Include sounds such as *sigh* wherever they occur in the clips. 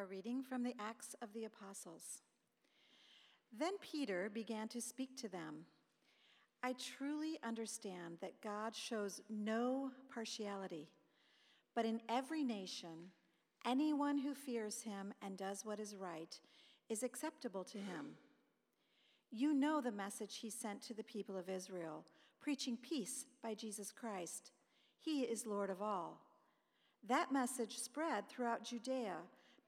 A reading from the Acts of the Apostles. Then Peter began to speak to them. I truly understand that God shows no partiality, but in every nation, anyone who fears him and does what is right is acceptable to him. You know the message he sent to the people of Israel, preaching peace by Jesus Christ. He is Lord of all. That message spread throughout Judea,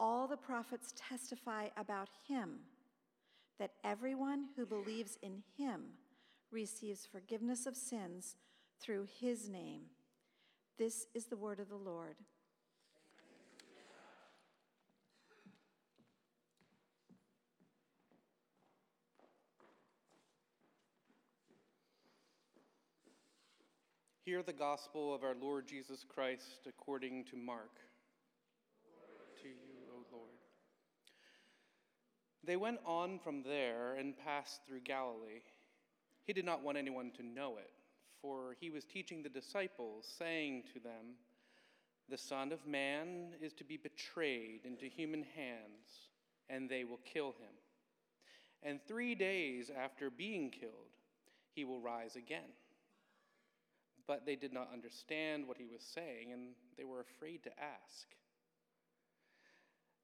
All the prophets testify about him that everyone who believes in him receives forgiveness of sins through his name. This is the word of the Lord. Hear the gospel of our Lord Jesus Christ according to Mark. To you, O Lord. They went on from there and passed through Galilee. He did not want anyone to know it, for he was teaching the disciples, saying to them, The Son of Man is to be betrayed into human hands, and they will kill him. And three days after being killed, he will rise again. But they did not understand what he was saying, and they were afraid to ask.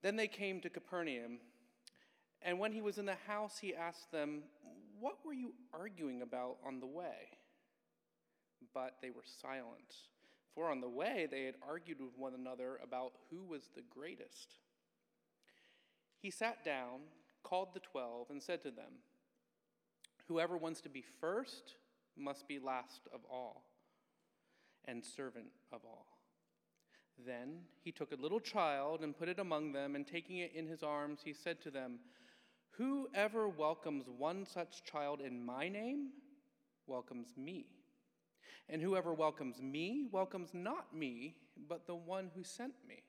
Then they came to Capernaum, and when he was in the house, he asked them, What were you arguing about on the way? But they were silent, for on the way they had argued with one another about who was the greatest. He sat down, called the twelve, and said to them, Whoever wants to be first must be last of all and servant of all. Then he took a little child and put it among them, and taking it in his arms, he said to them, Whoever welcomes one such child in my name welcomes me. And whoever welcomes me welcomes not me, but the one who sent me.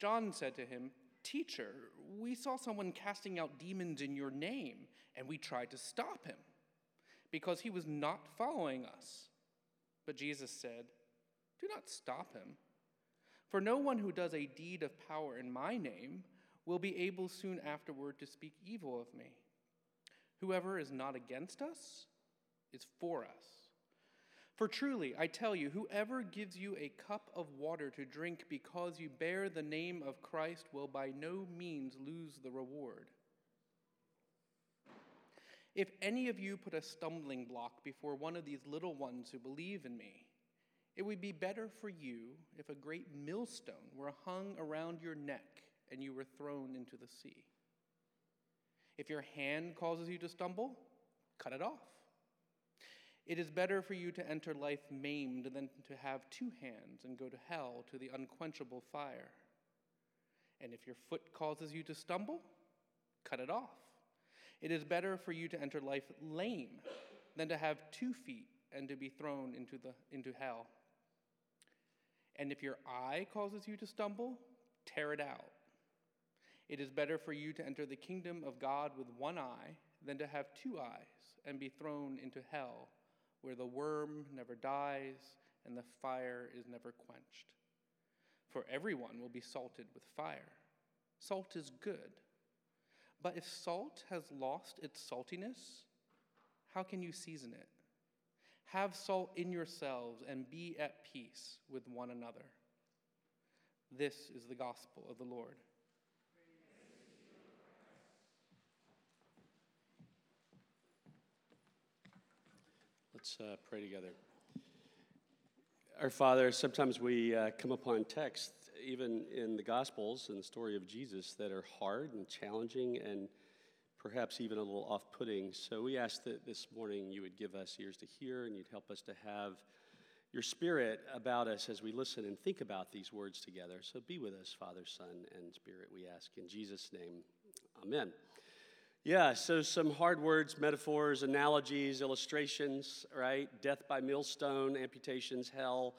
John said to him, Teacher, we saw someone casting out demons in your name, and we tried to stop him because he was not following us. But Jesus said, Do not stop him. For no one who does a deed of power in my name will be able soon afterward to speak evil of me. Whoever is not against us is for us. For truly, I tell you, whoever gives you a cup of water to drink because you bear the name of Christ will by no means lose the reward. If any of you put a stumbling block before one of these little ones who believe in me, it would be better for you if a great millstone were hung around your neck and you were thrown into the sea. If your hand causes you to stumble, cut it off. It is better for you to enter life maimed than to have two hands and go to hell to the unquenchable fire. And if your foot causes you to stumble, cut it off. It is better for you to enter life lame than to have two feet and to be thrown into, the, into hell. And if your eye causes you to stumble, tear it out. It is better for you to enter the kingdom of God with one eye than to have two eyes and be thrown into hell, where the worm never dies and the fire is never quenched. For everyone will be salted with fire. Salt is good. But if salt has lost its saltiness, how can you season it? Have salt in yourselves and be at peace with one another. This is the gospel of the Lord. Let's uh, pray together. Our Father, sometimes we uh, come upon texts, even in the Gospels and the story of Jesus, that are hard and challenging and perhaps even a little off putting. So we ask that this morning you would give us ears to hear and you'd help us to have your spirit about us as we listen and think about these words together. So be with us, Father, Son, and Spirit, we ask. In Jesus' name, amen. Yeah, so some hard words, metaphors, analogies, illustrations, right? Death by millstone, amputations, hell,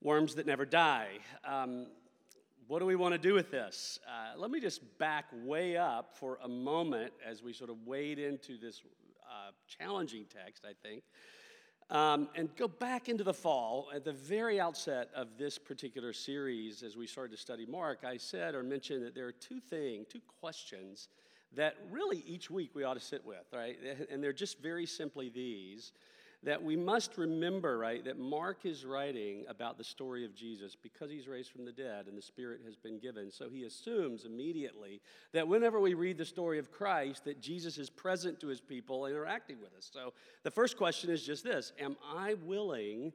worms that never die. Um, what do we want to do with this? Uh, let me just back way up for a moment as we sort of wade into this uh, challenging text, I think, um, and go back into the fall. At the very outset of this particular series, as we started to study Mark, I said or mentioned that there are two things, two questions that really each week we ought to sit with, right? And they're just very simply these that we must remember, right, that Mark is writing about the story of Jesus because he's raised from the dead and the Spirit has been given. So he assumes immediately that whenever we read the story of Christ, that Jesus is present to his people, interacting with us. So the first question is just this Am I willing?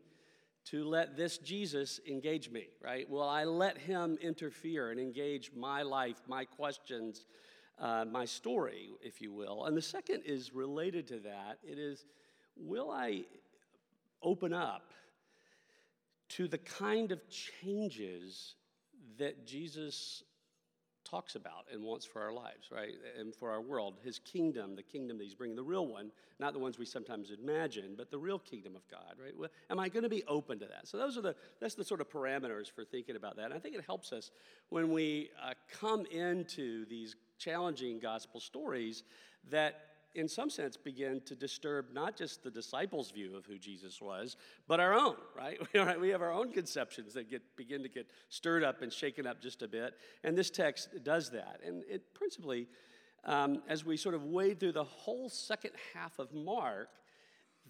to let this Jesus engage me, right? Will I let him interfere and engage my life, my questions, uh, my story, if you will. And the second is related to that. It is, will I open up to the kind of changes that Jesus talks about and wants for our lives, right? And for our world, his kingdom, the kingdom that he's bringing, the real one, not the ones we sometimes imagine, but the real kingdom of God, right? Well, am I going to be open to that? So those are the that's the sort of parameters for thinking about that. And I think it helps us when we uh, come into these challenging gospel stories that in some sense begin to disturb not just the disciples' view of who Jesus was, but our own, right? *laughs* We have our own conceptions that get, begin to get stirred up and shaken up just a bit. And this text does that. And it principally, um, as we sort of wade through the whole second half of Mark,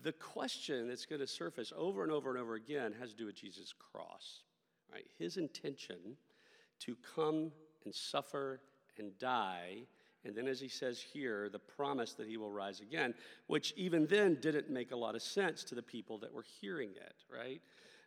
the question that's going to surface over and over and over again has to do with Jesus' cross, right? His intention to come and suffer and die. And then, as he says here, the promise that he will rise again, which even then didn't make a lot of sense to the people that were hearing it, right?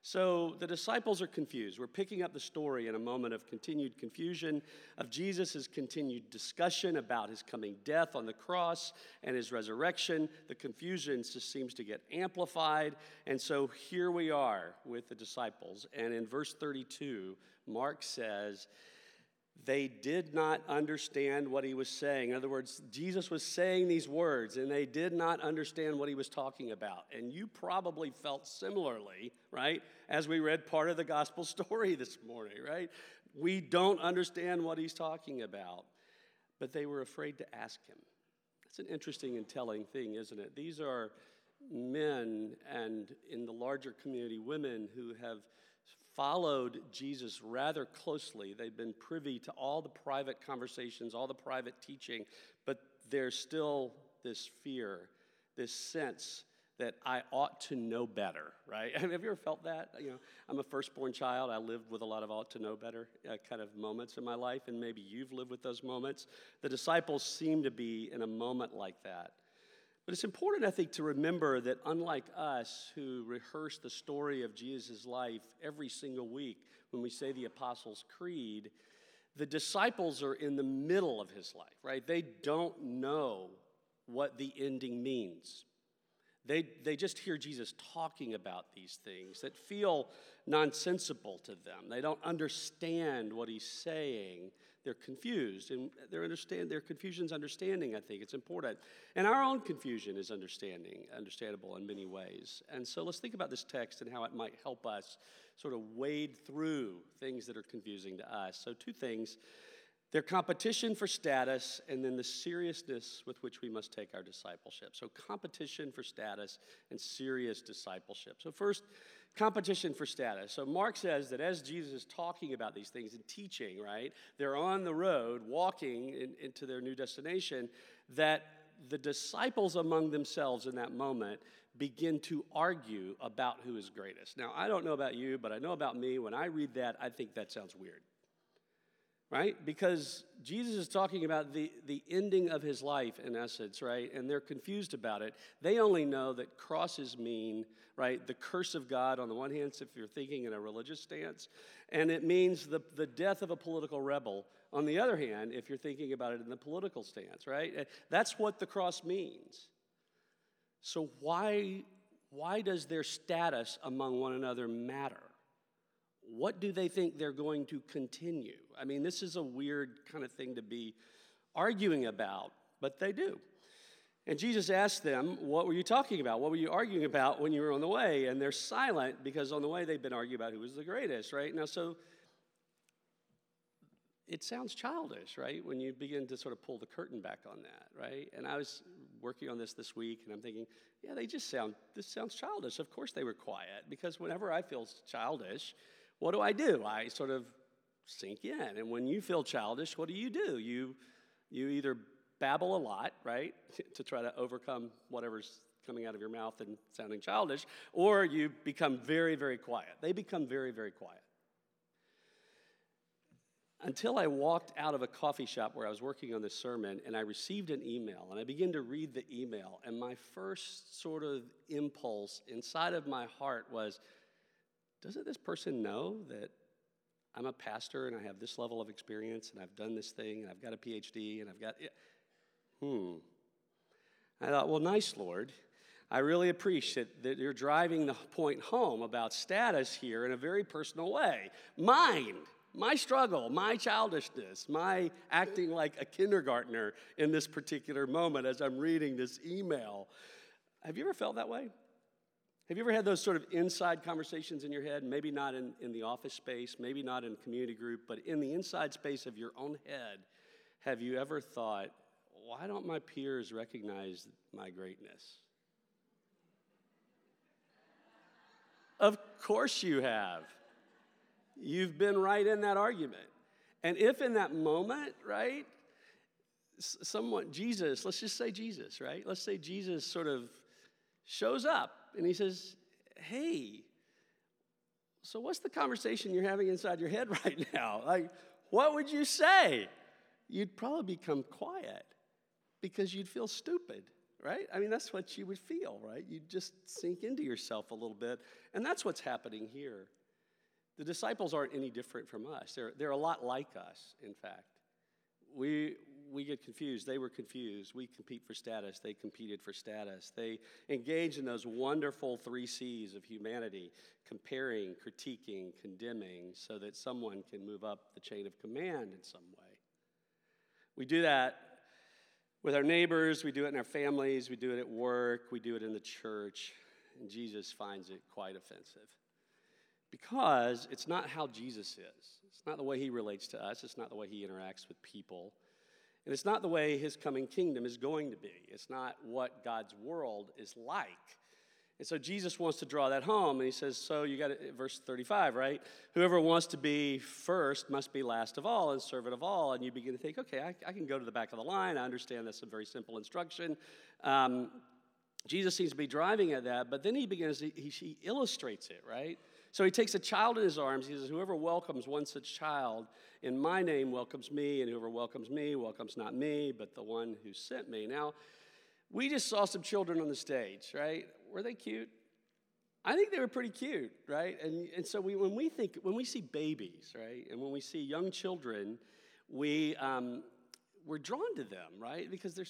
So the disciples are confused. We're picking up the story in a moment of continued confusion, of Jesus' continued discussion about his coming death on the cross and his resurrection. The confusion just seems to get amplified. And so here we are with the disciples. And in verse 32, Mark says, they did not understand what he was saying. In other words, Jesus was saying these words and they did not understand what he was talking about. And you probably felt similarly, right, as we read part of the gospel *laughs* story this morning, right? We don't understand what he's talking about, but they were afraid to ask him. That's an interesting and telling thing, isn't it? These are men and in the larger community, women who have followed Jesus rather closely. They've been privy to all the private conversations, all the private teaching, but there's still this fear, this sense that I ought to know better, right? *laughs* Have you ever felt that? You know, I'm a firstborn child. I lived with a lot of ought to know better uh, kind of moments in my life, and maybe you've lived with those moments. The disciples seem to be in a moment like that. But it's important, I think, to remember that unlike us who rehearse the story of Jesus' life every single week when we say the Apostles' Creed, the disciples are in the middle of his life, right? They don't know what the ending means. They, they just hear Jesus talking about these things that feel nonsensical to them. They don't understand what he's saying they're confused and their understand their confusion's understanding i think. It's important. And our own confusion is understanding understandable in many ways. And so let's think about this text and how it might help us sort of wade through things that are confusing to us. So two things their competition for status and then the seriousness with which we must take our discipleship so competition for status and serious discipleship so first competition for status. So Mark says that as Jesus is talking about these things and teaching, right, they're on the road walking in, into their new destination, that the disciples among themselves in that moment begin to argue about who is greatest. Now, I don't know about you, but I know about me. When I read that, I think that sounds weird. Right? Because Jesus is talking about the, the ending of his life, in essence, right? And they're confused about it. They only know that crosses mean, right, the curse of God on the one hand, if you're thinking in a religious stance, and it means the, the death of a political rebel on the other hand, if you're thinking about it in the political stance, right? Eh, that's what the cross means. So, why, why does their status among one another matter? What do they think they're going to continue? I mean, this is a weird kind of thing to be arguing about, but they do. And Jesus asked them, What were you talking about? What were you arguing about when you were on the way? And they're silent because on the way they've been arguing about who was the greatest, right? Now, so it sounds childish, right? When you begin to sort of pull the curtain back on that, right? And I was working on this this week and I'm thinking, yeah, they just sound, this sounds childish. Of course they were quiet because whenever I feel childish, what do I do? I sort of sink in. And when you feel childish, what do you do? You, you either babble a lot, right, *laughs* to try to overcome whatever's coming out of your mouth and sounding childish, or you become very, very quiet. They become very, very quiet. Until I walked out of a coffee shop where I was working on this sermon and I received an email and I began to read the email, and my first sort of impulse inside of my heart was, doesn't this person know that I'm a pastor and I have this level of experience and I've done this thing and I've got a PhD and I've got, hmm. I thought, well, nice, Lord. I really appreciate that you're driving the point home about status here in a very personal way. Mine, my struggle, my childishness, my acting like a kindergartner in this particular moment as I'm reading this email. Have you ever felt that way? Have you ever had those sort of inside conversations in your head? Maybe not in, in the office space, maybe not in community group, but in the inside space of your own head. Have you ever thought, why don't my peers recognize my greatness? Of course you have. You've been right in that argument. And if in that moment, right, someone, Jesus, let's just say Jesus, right? Let's say Jesus sort of shows up and he says, Hey, so what's the conversation you're having inside your head *laughs* right now? Like, what would you say? You'd probably become quiet because you'd feel stupid, right? I mean, that's what you would feel, right? You'd just sink into yourself a little bit. And that's what's happening here. The disciples aren't any different from us, they're, they're a lot like us, in fact. We, we get confused. They were confused. We compete for status. They competed for status. They engage in those wonderful three C's of humanity comparing, critiquing, condemning, so that someone can move up the chain of command in some way. We do that with our neighbors, we do it in our families, we do it at work, we do it in the church, and Jesus finds it quite offensive. Because it's not how Jesus is. It's not the way he relates to us, it's not the way he interacts with people. And it's not the way his coming kingdom is going to be. It's not what God's world is like. And so Jesus wants to draw that home, and he says, So you got it, verse 35, right? Whoever wants to be first must be last of all and servant of all. And you begin to think, okay, I, I can go to the back of the line. I understand that's a very simple instruction. Um, Jesus seems to be driving at that, but then he begins, he, he illustrates it, right? So he takes a child in his arms. He says, Whoever welcomes one such child in my name welcomes me, and whoever welcomes me welcomes not me, but the one who sent me. Now, we just saw some children on the stage, right? Were they cute? I think they were pretty cute, right? And, and so we, when we think, when we see babies, right, and when we see young children, we, um, we're drawn to them, right? Because they're,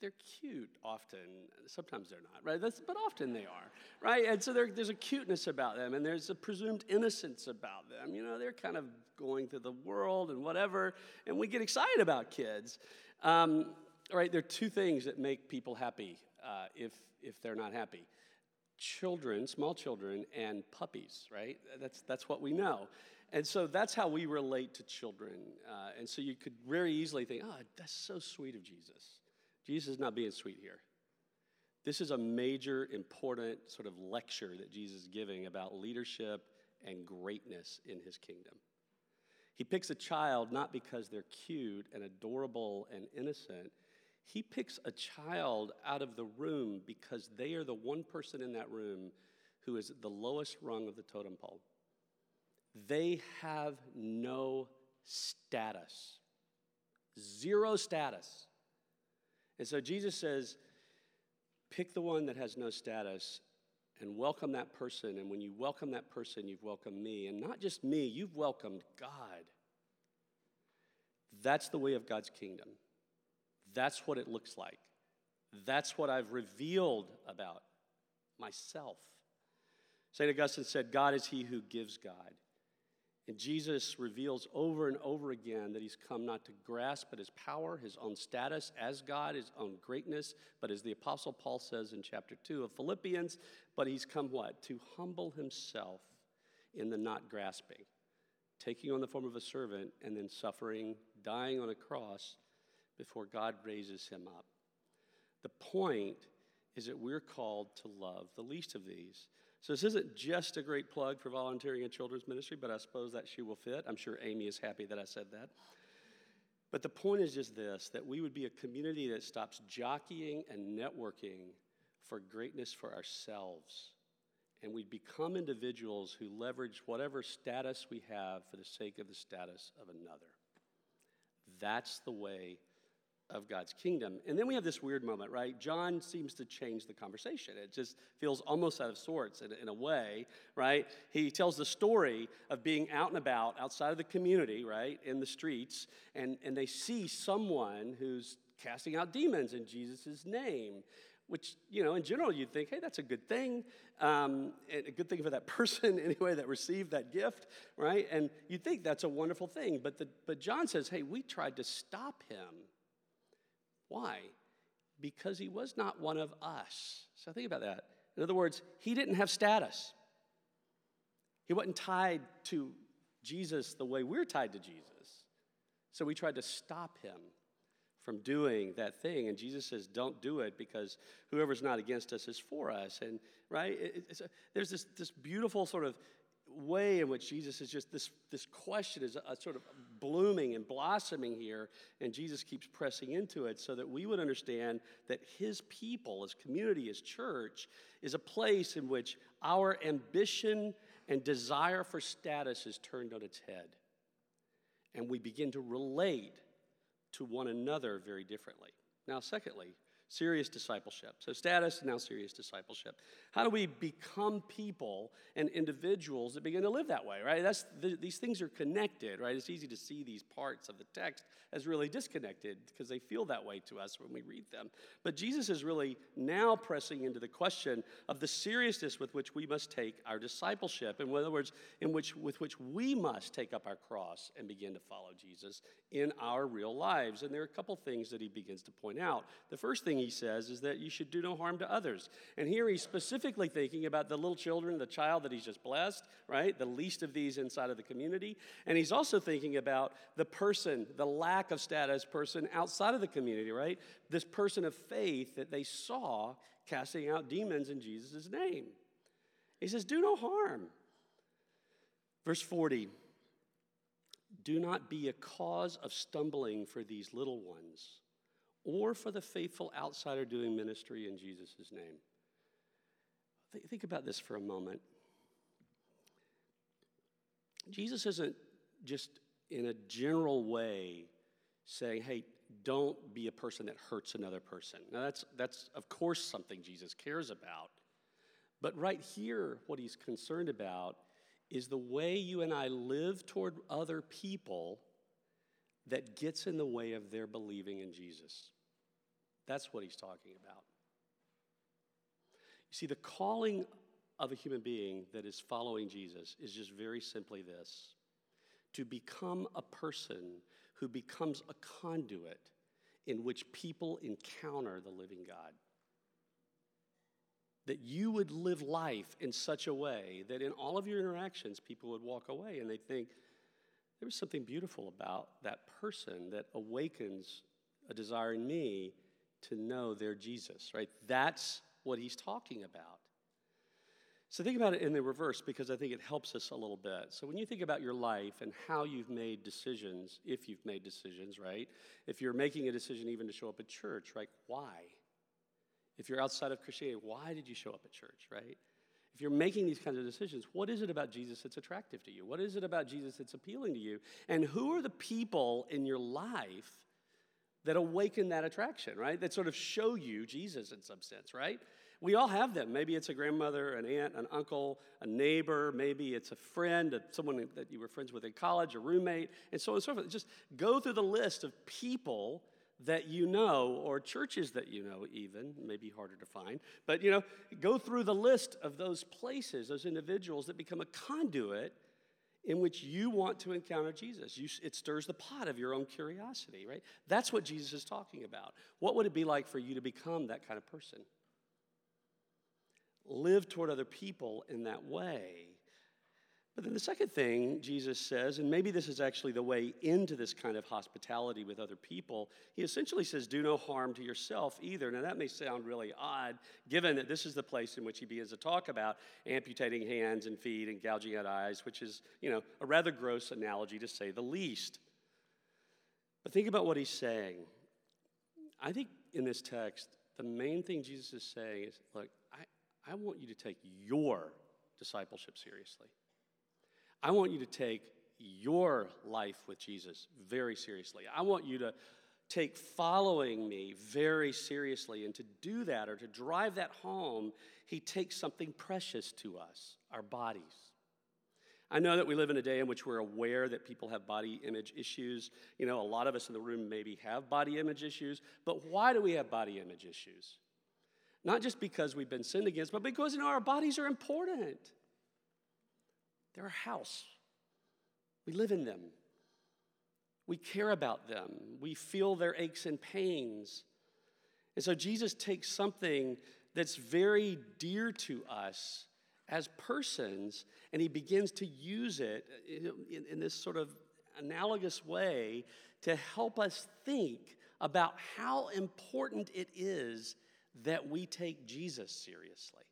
they're cute often. Sometimes they're not, right? That's, but often they are, right? And so there's a cuteness about them, and there's a presumed innocence about them. You know, they're kind of going through the world and whatever, and we get excited about kids. Um, right? There are two things that make people happy uh, if if they're not happy: children, small children, and puppies. Right? That's that's what we know. And so that's how we relate to children. Uh, and so you could very easily think, oh, that's so sweet of Jesus. Jesus is not being sweet here. This is a major, important sort of lecture that Jesus is giving about leadership and greatness in his kingdom. He picks a child not because they're cute and adorable and innocent. He picks a child out of the room because they are the one person in that room who is the lowest rung of the totem pole. They have no status. Zero status. And so Jesus says, pick the one that has no status and welcome that person. And when you welcome that person, you've welcomed me. And not just me, you've welcomed God. That's the way of God's kingdom. That's what it looks like. That's what I've revealed about myself. St. Augustine said, God is he who gives God. And Jesus reveals over and over again that he's come not to grasp at his power, his own status as God, his own greatness, but as the Apostle Paul says in chapter 2 of Philippians, but he's come what? To humble himself in the not grasping, taking on the form of a servant and then suffering, dying on a cross before God raises him up. The point is that we're called to love the least of these. So, this isn't just a great plug for volunteering in children's ministry, but I suppose that shoe will fit. I'm sure Amy is happy that I said that. But the point is just this that we would be a community that stops jockeying and networking for greatness for ourselves. And we'd become individuals who leverage whatever status we have for the sake of the status of another. That's the way of God's kingdom. And then we have this weird moment, right? John seems to change the conversation. It just feels almost out of sorts in, in, a way, right? He tells the story of being out and about outside of the community, right, in the streets, and, and they see someone who's casting out demons in Jesus' name. Which, you know, in general, you'd think, hey, that's a good thing. Um, and a good thing for that *laughs* person, anyway, that received that gift, right? And you'd think that's a wonderful thing. But, the, but John says, hey, we tried to stop him why? Because he was not one of us. So think about that. In other words, he didn't have status. He wasn't tied to Jesus the way we're tied to Jesus. So we tried to stop him from doing that thing. And Jesus says, don't do it because whoever's not against us is for us. And, right? A, there's this, this beautiful sort of way in which Jesus is just this, this question is a, a sort of blooming and blossoming here, and Jesus keeps pressing into it so that we would understand that his people, his community, his church, is a place in which our ambition and desire for status is turned on its head. And we begin to relate to one another very differently. Now, secondly, serious discipleship. So, status, now serious discipleship. How do we become people and individuals that begin to live that way, right? That's, the, these things are connected, right? It's easy to see these parts of the text as really disconnected because they feel that way to us when we read them. But Jesus is really now pressing into the question of the seriousness with which we must take our discipleship. In other words, in which, with which we must take up our cross and begin to follow Jesus in our real lives. And there are a couple things that he begins to point out. The first thing he says is that you should do no harm to others. And here he's specifically thinking about the little children, the child that he's just blessed, right? The least of these inside of the community. And he's also thinking about the person, the lack of status person outside of the community, right? This person of faith that they saw casting out demons in Jesus' name. He says, Do no harm. Verse 40 Do not be a cause of stumbling for these little ones or for the faithful outsider doing ministry in Jesus' name. Think about this for a moment. Jesus isn't just in a general way saying, hey, don't be a person that hurts another person. Now, that's, that's of course something Jesus cares about. But right here, what he's concerned about is the way you and I live toward other people that gets in the way of their believing in Jesus. That's what he's talking about. You see, the calling of a human being that is following Jesus is just very simply this to become a person who becomes a conduit in which people encounter the living God. That you would live life in such a way that in all of your interactions, people would walk away and they think, there was something beautiful about that person that awakens a desire in me to know their Jesus, right? That's what he's talking about. So think about it in the reverse because I think it helps us a little bit. So when you think about your life and how you've made decisions, if you've made decisions, right? If you're making a decision even to show up at church, right? Why? If you're outside of Christianity, why did you show up at church, right? You're making these kinds of decisions, what is it about Jesus that's attractive to you? What is it about Jesus that's appealing to you? And who are the people in your life that awaken that attraction, right? That sort of show you Jesus in some sense, right? We all have them. Maybe it's a grandmother, an aunt, an uncle, a neighbor. Maybe it's a friend, someone that you were friends with in college, a roommate, and so on and so forth. Just go through the list of people that you know, or churches that you know, even, maybe harder to find. But, you know, go through the list of those places, those individuals that become a conduit in which you want to encounter Jesus. You, it stirs the pot of your own curiosity, right? That's what Jesus is talking about. What would it be like for you to become that kind of person? Live toward other people in that way. But then the second thing Jesus says, and maybe this is actually the way into this kind of hospitality with other people, he essentially says, Do no harm to yourself either. Now, that may sound really odd, given that this is the place in which he begins to talk about amputating hands and feet and gouging out eyes, which is, you know, a rather gross analogy to say the least. But think about what he's saying. I think in this text, the main thing Jesus is saying is, Look, I, I want you to take your discipleship seriously. I want you to take your life with Jesus very seriously. I want you to take following me very seriously. And to do that or to drive that home, he takes something precious to us our bodies. I know that we live in a day in which we're aware that people have body image issues. You know, a lot of us in the room maybe have body image issues, but why do we have body image issues? Not just because we've been sinned against, but because you know our bodies are important. They're a house. We live in them. We care about them. We feel their aches and pains. And so Jesus takes something that's very dear to us as persons and he begins to use it in, in, this sort of analogous way to help us think about how important it is that we take Jesus seriously.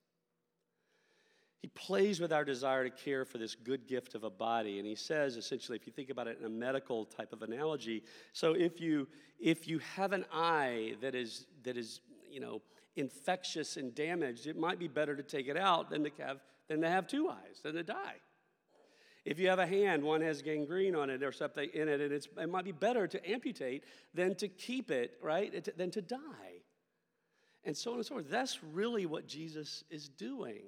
He plays with our desire to care for this good gift of a body. And he says, essentially, if you think about it in a medical type of analogy, so if you if you have an eye that is that is, you know, infectious and damaged, it might be better to take it out than to have than to have two eyes, than to die. If you have a hand, one has gangrene on it or something in it, and it might be better to amputate than to keep it, right? Than to die. And so on and so forth. That's really what Jesus is doing.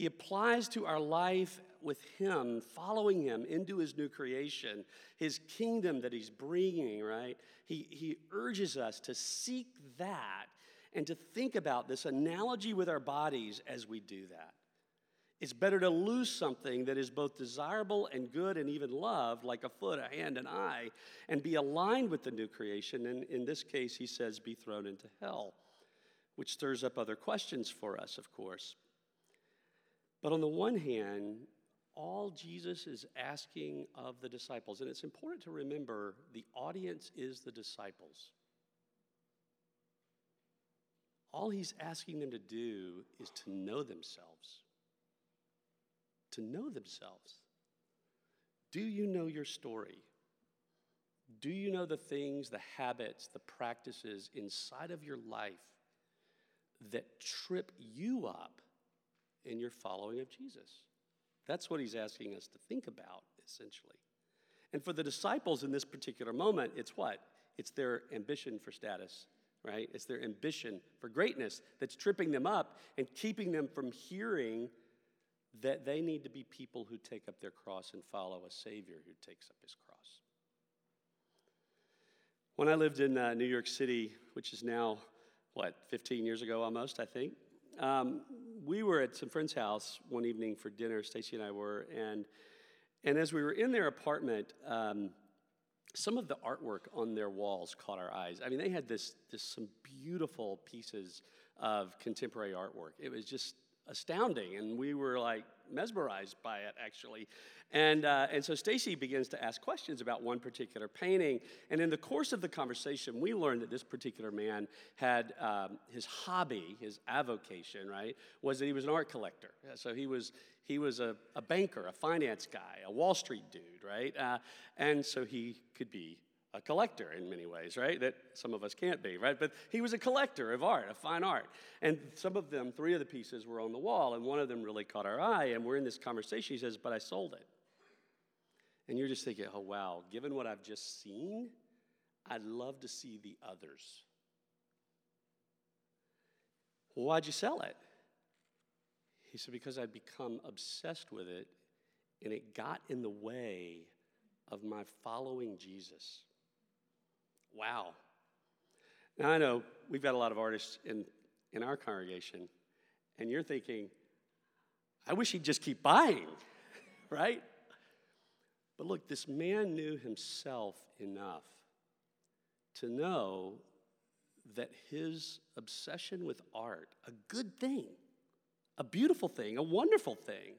He applies to our life with Him, following Him into His new creation, His kingdom that He's bringing, right? He, he urges us to seek that and to think about this analogy with our bodies as we do that. It's better to lose something that is both desirable and good and even loved, like a foot, a hand, an eye, and be aligned with the new creation. And in this case, he says, be thrown into hell, which stirs up other questions for us, of course. But on the one hand, all Jesus is asking of the disciples, and it's important to remember the audience is the disciples. All he's asking them to do is to know themselves. To know themselves. Do you know your story? Do you know the things, the habits, the practices inside of your life that trip you up in your following of Jesus. That's what he's asking us to think about, essentially. And for the disciples in this particular moment, it's what? It's their ambition for status, right? It's their ambition for greatness that's tripping them up and keeping them from hearing that they need to be people who take up their cross and follow a Savior who takes up his cross. When I lived in uh, New York City, which is now, what, 15 years ago almost, I think, um, we were at some friend's house one evening for dinner. Stacy and I were, and and as we were in their apartment, um, some of the artwork on their walls caught our eyes. I mean, they had this this some beautiful pieces of contemporary artwork. It was just astounding, and we were like mesmerized by it actually. And, uh, and so Stacy begins to ask questions about one particular painting. And in the course of the conversation, we learned that this particular man had um, his hobby, his avocation, right, was that he was an art collector. So he was, he was a, a banker, a finance guy, a Wall Street dude, right? Uh, and so he could be a collector in many ways, right? That some of us can't be, right? But he was a collector of art, of fine art. And some of them, three of the pieces were on the wall, and one of them really caught our eye. And we're in this conversation. He says, But I sold it. And you're just thinking, Oh, wow, given what I've just seen, I'd love to see the others. Well, why'd you sell it? He said, Because I'd become obsessed with it, and it got in the way of my following Jesus. Wow. Now, I know we've got a lot of artists in, in our congregation, and you're thinking, I wish he'd just keep buying, *laughs* right? But look, this man knew himself enough to know that his obsession with art, a good thing, a beautiful thing, a wonderful thing,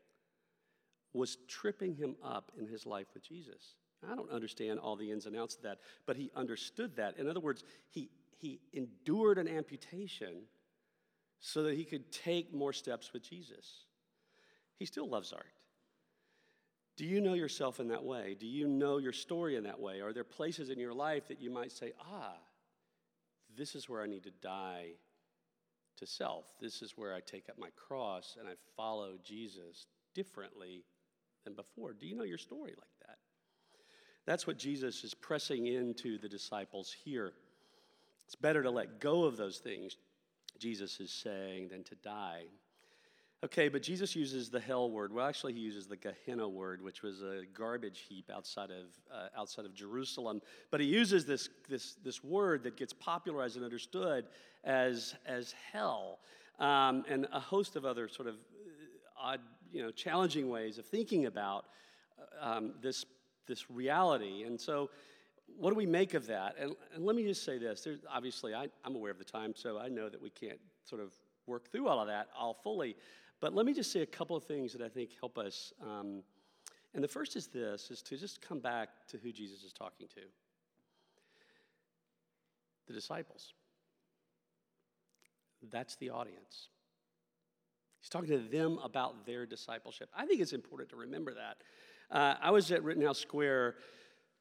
was tripping him up in his life with Jesus. I don't understand all the ins and outs of that, but he understood that. In other words, he, he endured an amputation so that he could take more steps with Jesus. He still loves art. Do you know yourself in that way? Do you know your story in that way? Are there places in your life that you might say, ah, this is where I need to die to self? This is where I take up my cross and I follow Jesus differently than before. Do you know your story like that? That's what Jesus is pressing into the disciples here. It's better to let go of those things, Jesus is saying, than to die. Okay, but Jesus uses the hell word. Well, actually, he uses the Gehenna word, which was a garbage heap outside of, uh, outside of Jerusalem. But he uses this, this, this word that gets popularized and understood as, as hell, um, and a host of other sort of uh, odd, you know, challenging ways of thinking about uh, um, this this reality. And so, what do we make of that? And, and let me just say this. There's, obviously, I, I'm aware of the time, so I know that we can't sort of work through all of that all fully. But let me just say a couple of things that I think help us. Um, and the first is this, is to just come back to who Jesus is talking to. The disciples. That's the audience. He's talking to them about their discipleship. I think it's important to remember that. Uh, I was at Rittenhouse Square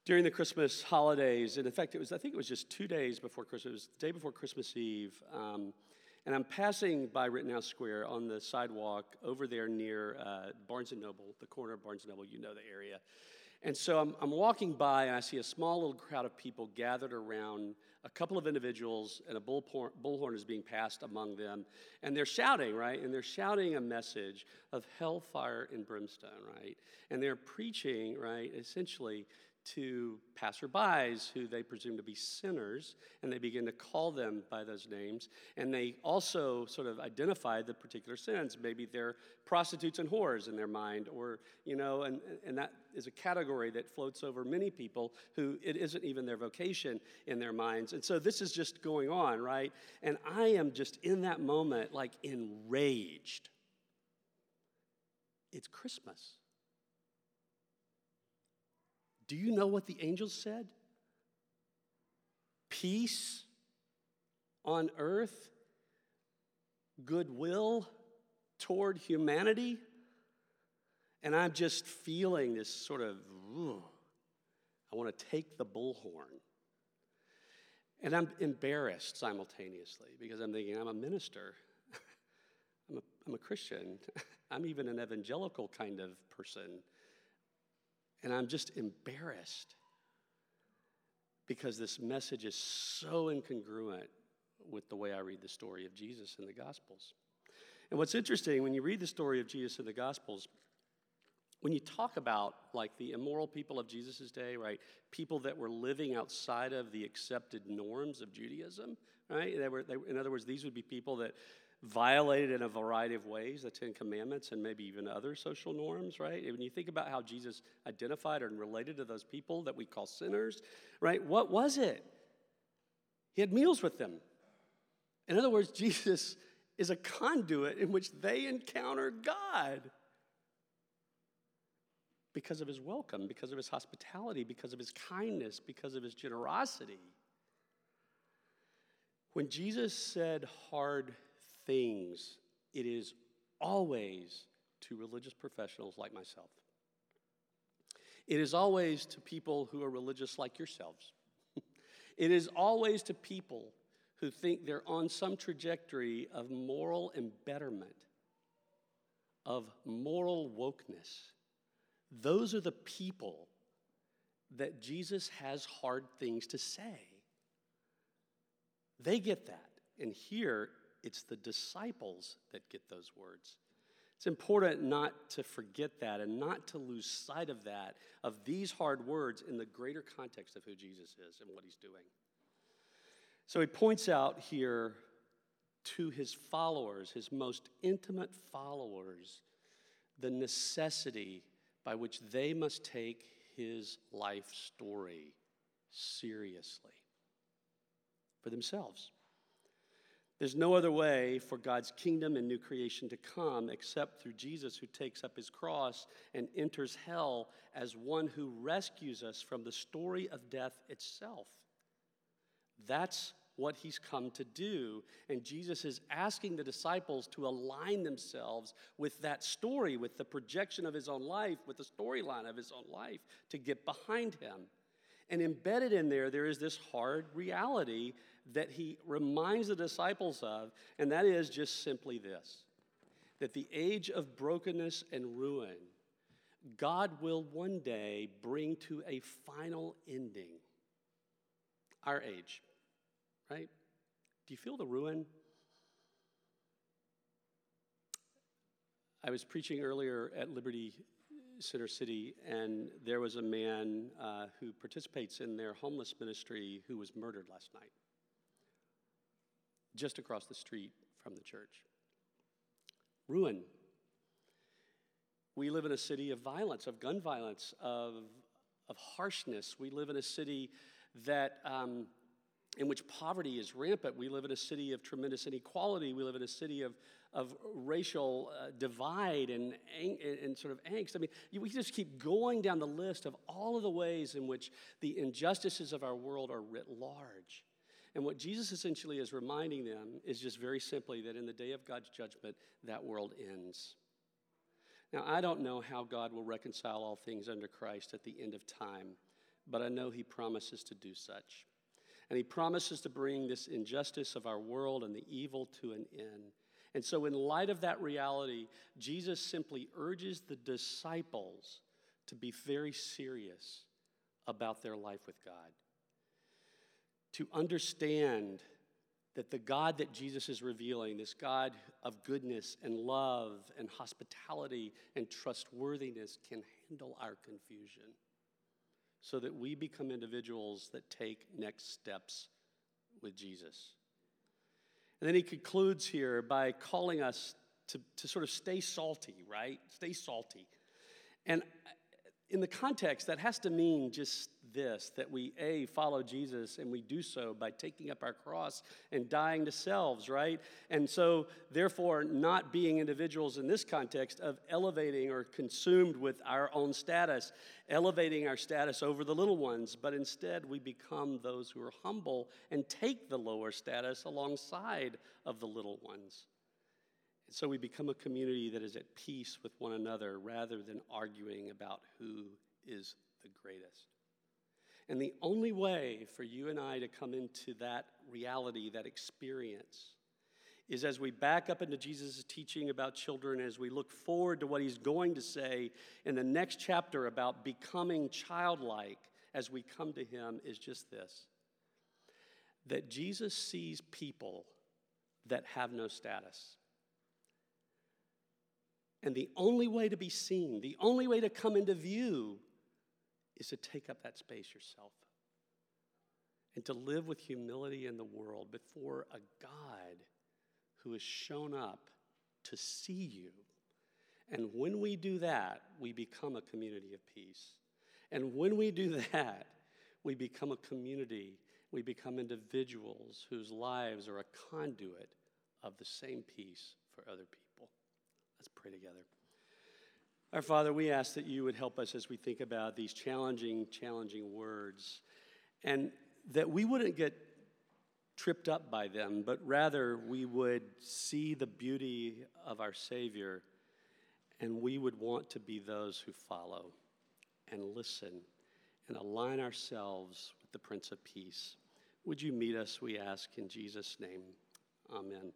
during the Christmas holidays, and in fact, it was I think it was just two days before Christmas. It was the day before Christmas Eve, um, and I'm passing by Rittenhouse Square on the sidewalk over there near uh, Barnes and Noble, the corner of Barnes and Noble. You know the area, and so I'm, I'm walking by, and I see a small little crowd of people gathered around a couple of individuals, and a bullhorn, is being passed among them. And they're shouting, right? And they're shouting a message of hellfire and brimstone, right? And they're preaching, right, essentially to passerbys who they presume to be sinners, and they begin to call them by those names. And they also sort of identify the particular sins. Maybe they're prostitutes and whores in their mind, or, you know, and, and that is a category that floats over many people who it isn't even their vocation in their minds. And so this is just going on, right? And I am just in that moment, like enraged. It's Christmas. Do you know what the angels said? Peace on earth, goodwill toward humanity. And I'm just feeling this sort of, I want to take the bullhorn. And I'm embarrassed simultaneously because I'm thinking, I'm a minister, *laughs* I'm, a, I'm a Christian, *laughs* I'm even an evangelical kind of person. And I'm just embarrassed because this message is so incongruent with the way I read the story of Jesus in the Gospels. And what's interesting, when you read the story of Jesus in the Gospels, when you talk about like the immoral people of Jesus' day, right, people that were living outside of the accepted norms of Judaism, right? They were, they, in other words, these would be people that violated in a variety of ways the Ten Commandments and maybe even other social norms, right? When you think about how Jesus identified and related to those people that we call sinners, right? What was it? He had meals with them. In other words, *laughs* Jesus is a conduit in which they encounter God because of his welcome, because of his hospitality, because of his kindness, because of his generosity. When Jesus said hard things, it is always to religious professionals like myself. It is always to people who are religious like yourselves. *laughs* It is always to people who think they're on some trajectory of moral embetterment, of moral wokeness. Those are the people that Jesus has hard things to say. They get that. And here, it's the disciples that get those words. It's important not to forget that and not to lose sight of that, of these hard words in the greater context of who Jesus is and what he's doing. So he points out here to his followers, his most intimate followers, the necessity by which they must take his life story seriously for themselves. There's no other way for God's kingdom and new creation to come except through Jesus, who takes up his cross and enters hell as one who rescues us from the story of death itself. That's what he's come to do. And Jesus is asking the disciples to align themselves with that story, with the projection of his own life, with the storyline of his own life, to get behind him. And embedded in there, there is this hard reality that he reminds the disciples of, and that is just simply this that the age of brokenness and ruin, God will one day bring to a final ending. Our age, right? Do you feel the ruin? I was preaching earlier at Liberty Center City, and there was a man uh, who participates in their homeless ministry who was murdered last night just across the street from the church. Ruin. We live in a city of violence, of gun violence, of, of harshness. We live in a city that, um, in which poverty is rampant. We live in a city of tremendous inequality. We live in a city of, of racial uh, divide and, and, and, sort of angst. I mean, we just keep going down the list of all of the ways in which the injustices of our world are writ large. And what Jesus essentially is reminding them is just very simply that in the day of God's judgment, that world ends. Now, I don't know how God will reconcile all things under Christ at the end of time, but I know He promises to do such. And He promises to bring this injustice of our world and the evil to an end. And so, in light of that reality, Jesus simply urges the disciples to be very serious about their life with God to understand that the God that Jesus is revealing, this God of goodness and love and hospitality and trustworthiness, can handle our confusion so that we become individuals that take next steps with Jesus. And then he concludes here by calling us to, to sort of stay salty, right? Stay salty. And in the context, that has to mean just this that we, A, follow Jesus and we do so by taking up our cross and dying to selves, right? And so, therefore, not being individuals in this context of elevating or consumed with our own status, elevating our status over the little ones, but instead we become those who are humble and take the lower status alongside of the little ones. And so we become a community that is at peace with one another rather than arguing about who is the greatest. And the only way for you and I to come into that reality, that experience, is as we back up into Jesus' teaching about children, as we look forward to what he's going to say in the next chapter about becoming childlike as we come to him, is just this that Jesus sees people that have no status. And the only way to be seen, the only way to come into view is to take up that space yourself and to live with humility in the world before a God who has shown up to see you. And when we do that, we become a community of peace. And when we do that, we become a community, we become individuals whose lives are a conduit of the same peace for other people. Let's pray together. Our Father, we ask that you would help us as we think about these challenging, challenging words, and that we wouldn't get tripped up by them, but rather we would see the beauty of our Savior, and we would want to be those who follow and listen and align ourselves with the Prince of Peace. Would you meet us, we ask, in Jesus' name? Amen.